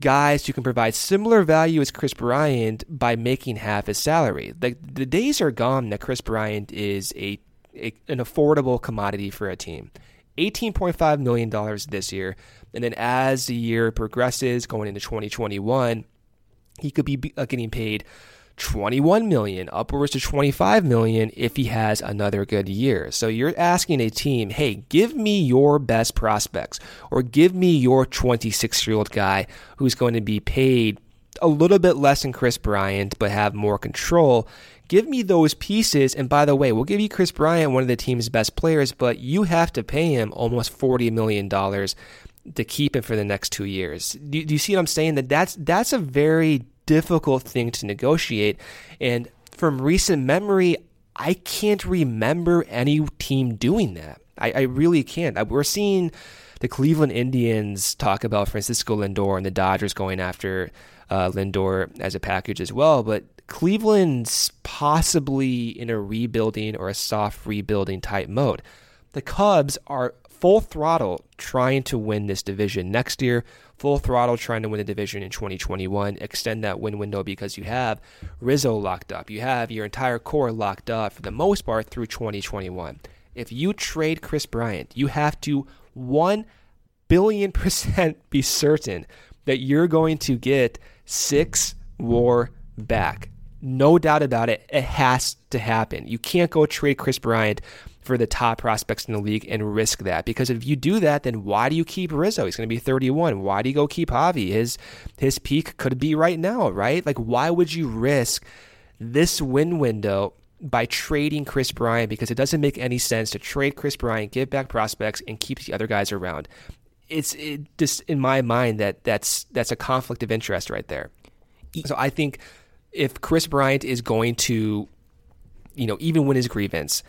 guys who can provide similar value as Kris Bryant by making half his salary. Like the days are gone that Kris Bryant is a, a an affordable commodity for a team. $18.5 million this year. And then as the year progresses, going into 2021, he could be uh, getting paid 21 million upwards to 25 million if he has another good year. So you're asking a team, "Hey, give me your best prospects or give me your 26-year-old guy who's going to be paid a little bit less than Kris Bryant but have more control." Give me those pieces. And by the way, we'll give you Kris Bryant, one of the team's best players, but you have to pay him almost $40 million to keep him for the next two years. Do, do you see what I'm saying? That that's that's a very difficult thing to negotiate. And from recent memory, I can't remember any team doing that. I, I really can't. I, we're seeing the Cleveland Indians talk about Francisco Lindor and the Dodgers going after uh, Lindor as a package as well, but Cleveland's possibly in a rebuilding or a soft rebuilding type mode. The Cubs are full throttle trying to win this division next year, full throttle trying to win the division in 2021, extend that win window because you have Rizzo locked up. You have your entire core locked up for the most part through 2021. If you trade Kris Bryant, you have to 1 billion percent be certain that you're going to get six war back. No doubt about it. It has to happen. You can't go trade Kris Bryant for the top prospects in the league and risk that because if you do that, then why do you keep Rizzo? He's going to be 31. Why do you go keep Javi? His his peak could be right now, right? Like why would you risk this win window by trading Kris Bryant because it doesn't make any sense to trade Kris Bryant, give back prospects, and keep the other guys around. It's it just in my mind that that's that's a conflict of interest right there. So I think if Kris Bryant is going to, you know, even win his grievance,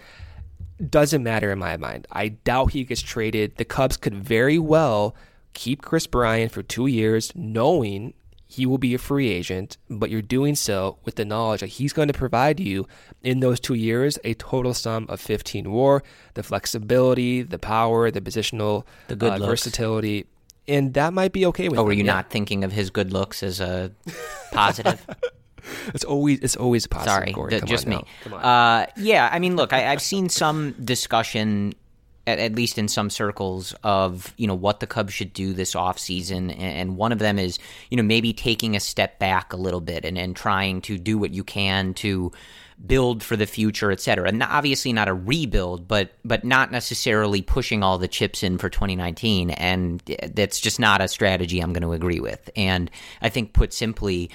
doesn't matter in my mind. I doubt he gets traded. The Cubs could very well keep Kris Bryant for two years, knowing he will be a free agent, but you're doing so with the knowledge that he's going to provide you in those two years a total sum of 15 war, the flexibility, the power, the positional the good uh, versatility. And that might be okay with Oh, were you not thinking of his good looks as a positive? It's always it's always positive. Sorry, Corey. just on me. on. Uh, yeah, I mean, look, I, I've seen some discussion, at, at least in some circles, of you know what the Cubs should do this offseason. and, and one of them is you know maybe taking a step back a little bit and, and trying to do what you can to build for the future, et cetera. And obviously not a rebuild, but but not necessarily pushing all the chips in for 2019. And that's just not a strategy I'm going to agree with. And I think, put simply,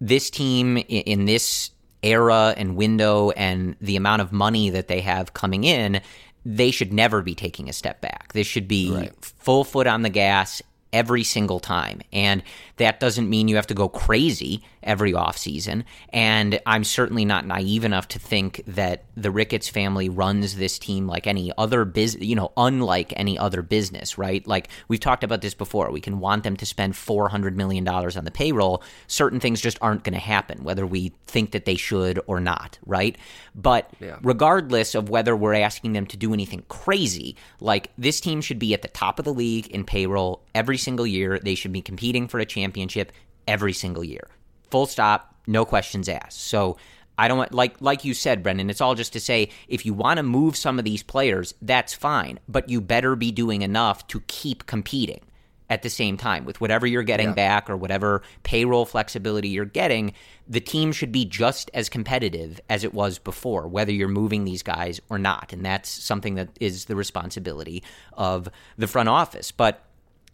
this team in this era and window and the amount of money that they have coming in, they should never be taking a step back. This should be full foot on the gas every single time. And that doesn't mean you have to go crazy every offseason. And I'm certainly not naive enough to think that the Ricketts family runs this team like any other business, you know, unlike any other business, right? Like we've talked about this before. We can want them to spend $400 million on the payroll. Certain things just aren't going to happen, whether we think that they should or not, right? But regardless of whether we're asking them to do anything crazy, like this team should be at the top of the league in payroll every single year. They should be competing for a championship every single year. Full stop, no questions asked. So I don't want like like you said, Brendan, it's all just to say if you want to move some of these players, that's fine, but you better be doing enough to keep competing at the same time with whatever you're getting back or whatever payroll flexibility you're getting, the team should be just as competitive as it was before, whether you're moving these guys or not. And that's something that is the responsibility of the front office. But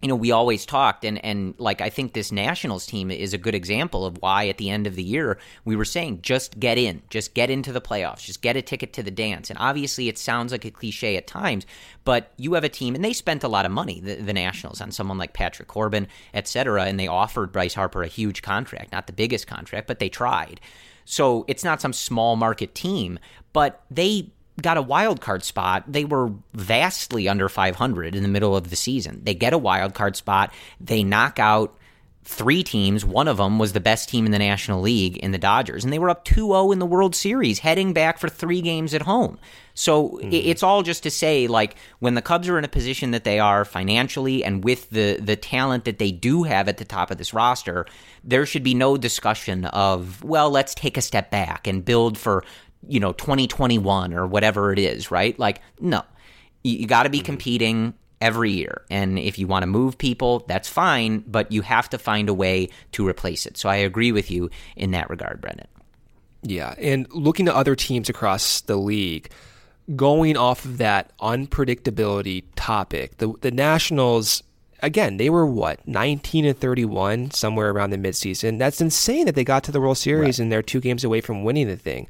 you know, we always talked, and, and like I think this Nationals team is a good example of why at the end of the year we were saying just get in, just get into the playoffs, just get a ticket to the dance. And obviously, it sounds like a cliche at times, but you have a team, and they spent a lot of money, the, the Nationals, on someone like Patrick Corbin, et cetera, and they offered Bryce Harper a huge contract, not the biggest contract, but they tried. So it's not some small market team, but they got a wild card spot. They were vastly under 500 in the middle of the season. They get a wild card spot. They knock out three teams. One of them was the best team in the National League in the Dodgers, and they were up 2-0 in the World Series, heading back for three games at home. So i hmm. it's all just to say, like when the Cubs are in a position that they are financially and with the the talent that they do have at the top of this roster, there should be no discussion of well, let's take a step back and build for you know 2021 or whatever it is, right? Like no, you, you got to be mm-hmm. competing every year. And if you want to move people, that's fine, but you have to find a way to replace it. So I agree with you in that regard, Brendan. Yeah, and looking to other teams across the league, going off of that unpredictability topic, the the Nationals again, they were what, 19 and 31 somewhere around the midseason. That's insane that they got to the World Series and they're two games away from winning the thing.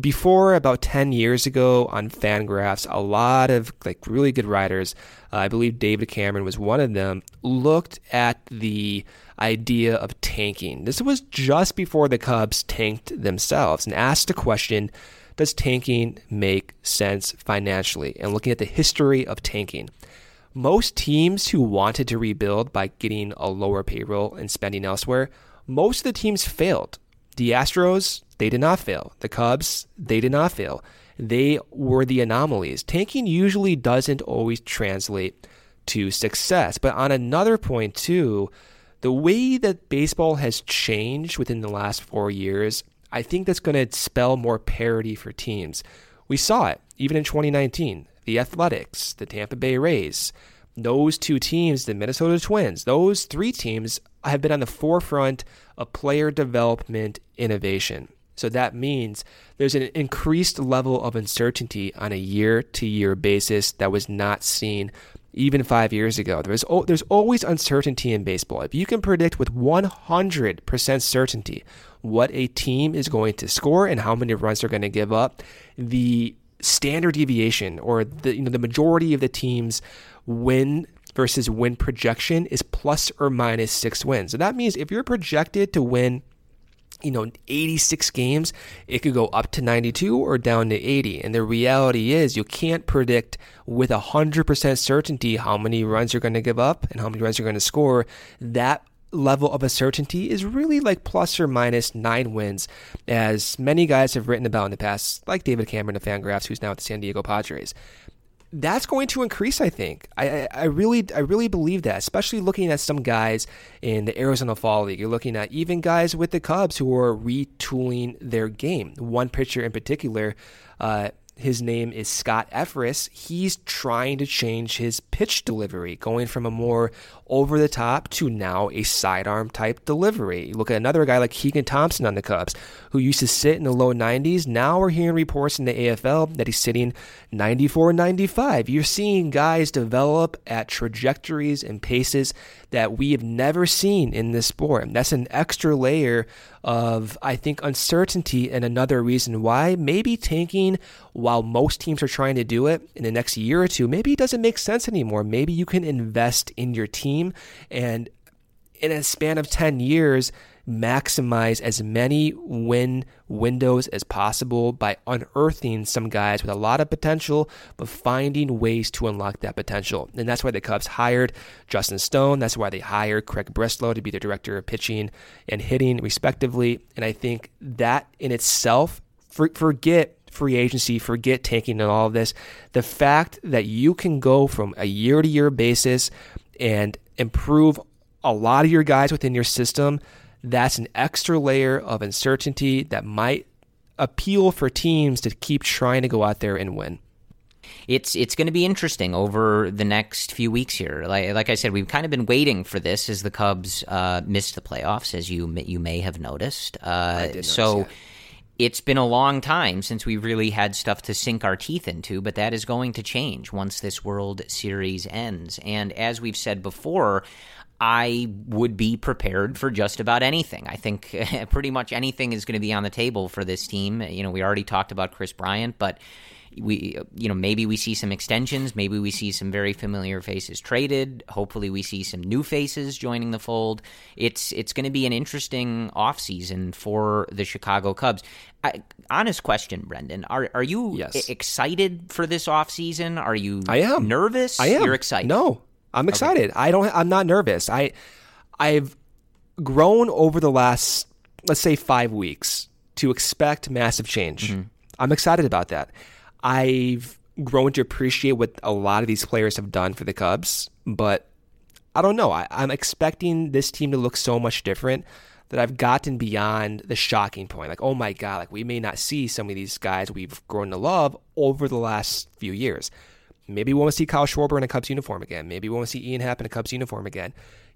Before about 10 years ago on Fangraphs, a lot of like really good writers, uh, I believe David Cameron was one of them, looked at the idea of tanking. This was just before the Cubs tanked themselves and asked the question Does tanking make sense financially? And looking at the history of tanking. Most teams who wanted to rebuild by getting a lower payroll and spending elsewhere, most of the teams failed. The Astros, they did not fail. The Cubs, they did not fail. They were the anomalies. Tanking usually doesn't always translate to success. But on another point, too, the way that baseball has changed within the last four years, I think that's going to spell more parity for teams. We saw it even in 2019. The Athletics, the Tampa Bay Rays, those two teams, the Minnesota Twins, those three teams have been on the forefront of player development innovation. So that means there's an increased level of uncertainty on a year to year basis that was not seen even five years ago. There's, there's always uncertainty in baseball. If you can predict with 100% certainty what a team is going to score and how many runs they're going to give up, the standard deviation or the you know the majority of the teams win versus win projection is plus or minus six wins. So that means if you're projected to win you know 86 games it could go up to 92 or down to 80 and the reality is you can't predict with 100% certainty how many runs you're going to give up and how many runs you're going to score that level of uncertainty is really like plus or minus nine wins, as many guys have written about in the past, like David Cameron of Fangraphs, who's now at the San Diego Padres. That's going to increase, I think. I, I really, I really believe that. Especially looking at some guys in the Arizona Fall League. You're looking at even guys with the Cubs who are retooling their game. One pitcher in particular, uh, his name is Scott Effross. He's trying to change his pitch delivery, going from a more over the top to now a sidearm type delivery. You look at another guy like Keegan Thompson on the Cubs, who used to sit in the low 90s. Now we're hearing reports in the AFL that he's sitting 94 95. You're seeing guys develop at trajectories and paces that we have never seen in this sport. And that's an extra layer of, I think, uncertainty and another reason why maybe tanking while most teams are trying to do it in the next year or two, maybe it doesn't make sense anymore. Maybe you can invest in your team and in a span of 10 years maximize as many win windows as possible by unearthing some guys with a lot of potential, but finding ways to unlock that potential. And that's why the Cubs hired Justin Stone. That's why they hired Craig Breslow to be the director of pitching and hitting, respectively. And I think that in itself, forget free agency, forget tanking and all of this. The fact that you can go from a year to year basis and improve a lot of your guys within your system, that's an extra layer of uncertainty that might appeal for teams to keep trying to go out there and win. It's it's going to be interesting over the next few weeks here. Like like I said, we've kind of been waiting for this as the Cubs uh, missed the playoffs, as you you may have noticed. Uh, so it's been a long time since we really had stuff to sink our teeth into, but that is going to change once this World Series ends. And as we've said before, I would be prepared for just about anything. I think pretty much anything is going to be on the table for this team. You know, we already talked about Kris Bryant, but we you know maybe we see some extensions maybe we see some very familiar faces traded hopefully we see some new faces joining the fold. It's it's going to be an interesting offseason for the Chicago Cubs. I, honest question Brendan are are you yes. excited for this offseason? Are you I am. nervous? I am. You're excited? No I'm excited. Okay. I don't I'm not nervous. I I've grown over the last let's say 5 weeks to expect massive change. Mm-hmm. I'm excited about that I've grown to appreciate what a lot of these players have done for the Cubs, but I don't know. I, am expecting this team to look so much different that I've gotten beyond the shocking point. Like, oh my God, like we may not see some of these guys we've grown to love over the last few years. Maybe we want to see Kyle Schwarber in a Cubs uniform again. Maybe we want to see Ian Happ in a Cubs uniform again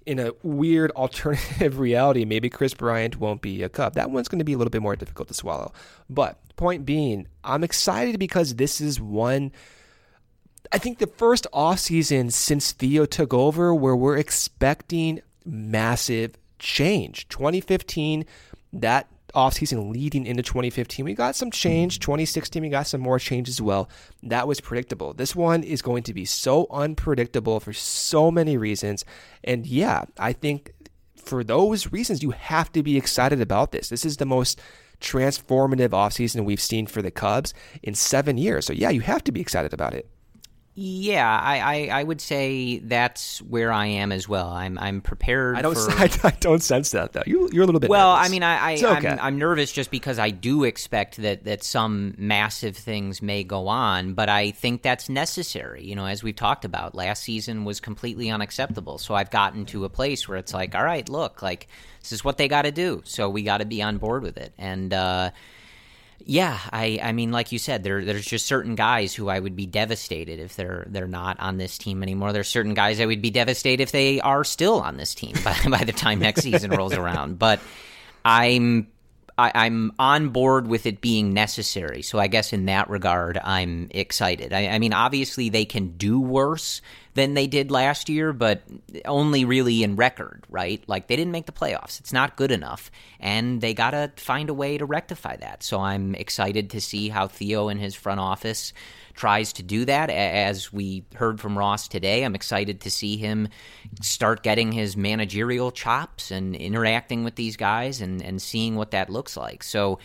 in a weird alternative reality, maybe Kris Bryant won't be a Cub. That one's going to be a little bit more difficult to swallow. But point being, I'm excited because this is one. I think the first offseason since Theo took over where we're expecting massive change. 2015, that offseason leading into 2015. We got some change. Mm-hmm. 2016, we got some more change as well. That was predictable. This one is going to be so unpredictable for so many reasons. And yeah, I think for those reasons, you have to be excited about this. This is the most transformative offseason we've seen for the Cubs in seven years. So yeah, you have to be excited about it. Yeah, I, I, I, would say that's where I am as well. I'm I'm prepared. I don't for... I, I, don't sense that though. You you're a little bit. Well, nervous. I mean, I, I okay. I'm, I'm, nervous just because I do expect that that some massive things may go on, but I think that's necessary. You know, as we've talked about, last season was completely unacceptable. So I've gotten to a place where it's like, all right, look, like this is what they got to do. So we got to be on board with it, and. uh yeah, I, I mean, like you said, there, there's just certain guys who I would be devastated if they're they're not on this team anymore. There's certain guys I would be devastated if they are still on this team by, by the time next season rolls around. But I'm I, am on board with it being necessary. So I guess in that regard, I'm excited. I, I, mean, obviously they can do worse than they did last year, but only really in record, right? Like they didn't make the playoffs. It's not good enough, and they got to find a way to rectify that. So I'm excited to see how Theo and his front office tries to do that. As we heard from Ross today, I'm excited to see him start getting his managerial chops and interacting with these guys and, and seeing what that looks like. So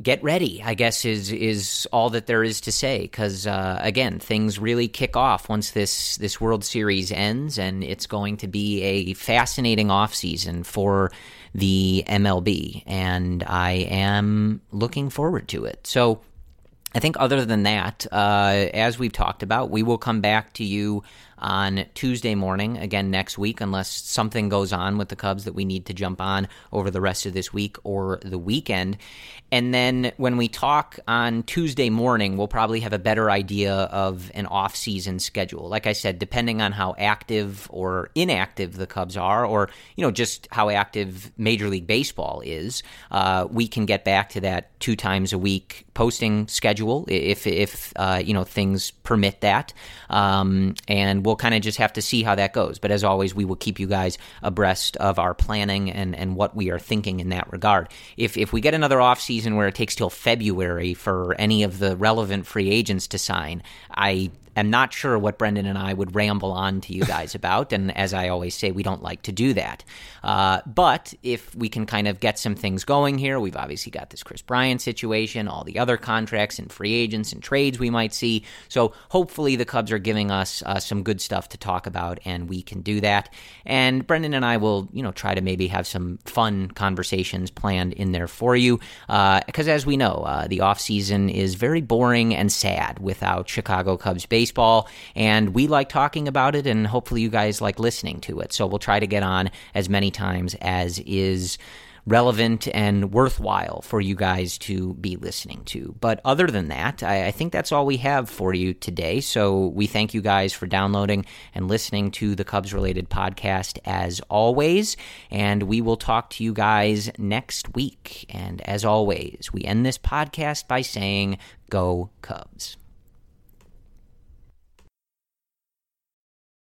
get ready, I guess, is is all that there is to say. Because uh, again, things really kick off once this this World Series ends, and it's going to be a fascinating offseason for the MLB, and I am looking forward to it. So I think other than that, uh, as we've talked about, we will come back to you on Tuesday morning again next week, unless something goes on with the Cubs that we need to jump on over the rest of this week or the weekend. And then when we talk on Tuesday morning, we'll probably have a better idea of an off-season schedule. Like I said, depending on how active or inactive the Cubs are, or you know just how active Major League Baseball is, uh, we can get back to that two times a week posting schedule if if uh, you know things permit that, um, and we'll kind of just have to see how that goes. But as always, we will keep you guys abreast of our planning and and what we are thinking in that regard. If if we get another off-season season where it takes till February for any of the relevant free agents to sign, I am not sure what Brendan and I would ramble on to you guys about. And as I always say, we don't like to do that. Uh, but if we can kind of get some things going here, we've obviously got this Kris Bryant situation, all the other contracts and free agents and trades we might see. So hopefully the Cubs are giving us uh, some good stuff to talk about, and we can do that. And Brendan and I will, you know, try to maybe have some fun conversations planned in there for you. Because uh, as we know, uh, the off season is very boring and sad without Chicago Cubs baseball baseball, and we like talking about it, and hopefully you guys like listening to it. So we'll try to get on as many times as is relevant and worthwhile for you guys to be listening to. But other than that, I, I, think that's all we have for you today. So we thank you guys for downloading and listening to the Cubs related podcast as always. And we will talk to you guys next week. And as always, we end this podcast by saying, Go Cubs.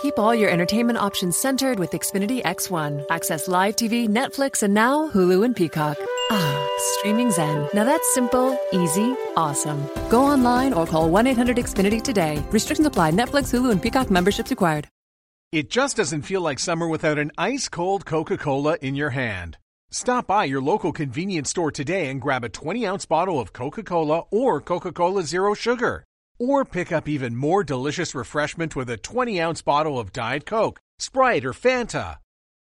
Keep all your entertainment options centered with Xfinity X1. Access live TV, Netflix, and now Hulu and Peacock. Ah, streaming Zen. Now that's simple, easy, awesome. Go online or call 1 800 Xfinity today. Restrictions apply. Netflix, Hulu, and Peacock memberships required. It just doesn't feel like summer without an ice cold Coca Cola in your hand. Stop by your local convenience store today and grab a 20 ounce bottle of Coca Cola or Coca Cola Zero Sugar. Or pick up even more delicious refreshment with a 20 ounce bottle of Diet Coke, Sprite, or Fanta.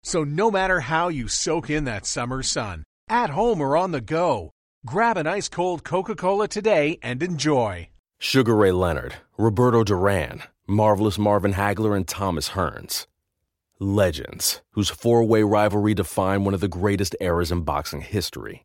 So no matter how you soak in that summer sun, at home or on the go, grab an ice cold Coca Cola today and enjoy. Sugar Ray Leonard, Roberto Duran, Marvelous Marvin Hagler, and Thomas Hearns. Legends, whose four way rivalry defined one of the greatest eras in boxing history.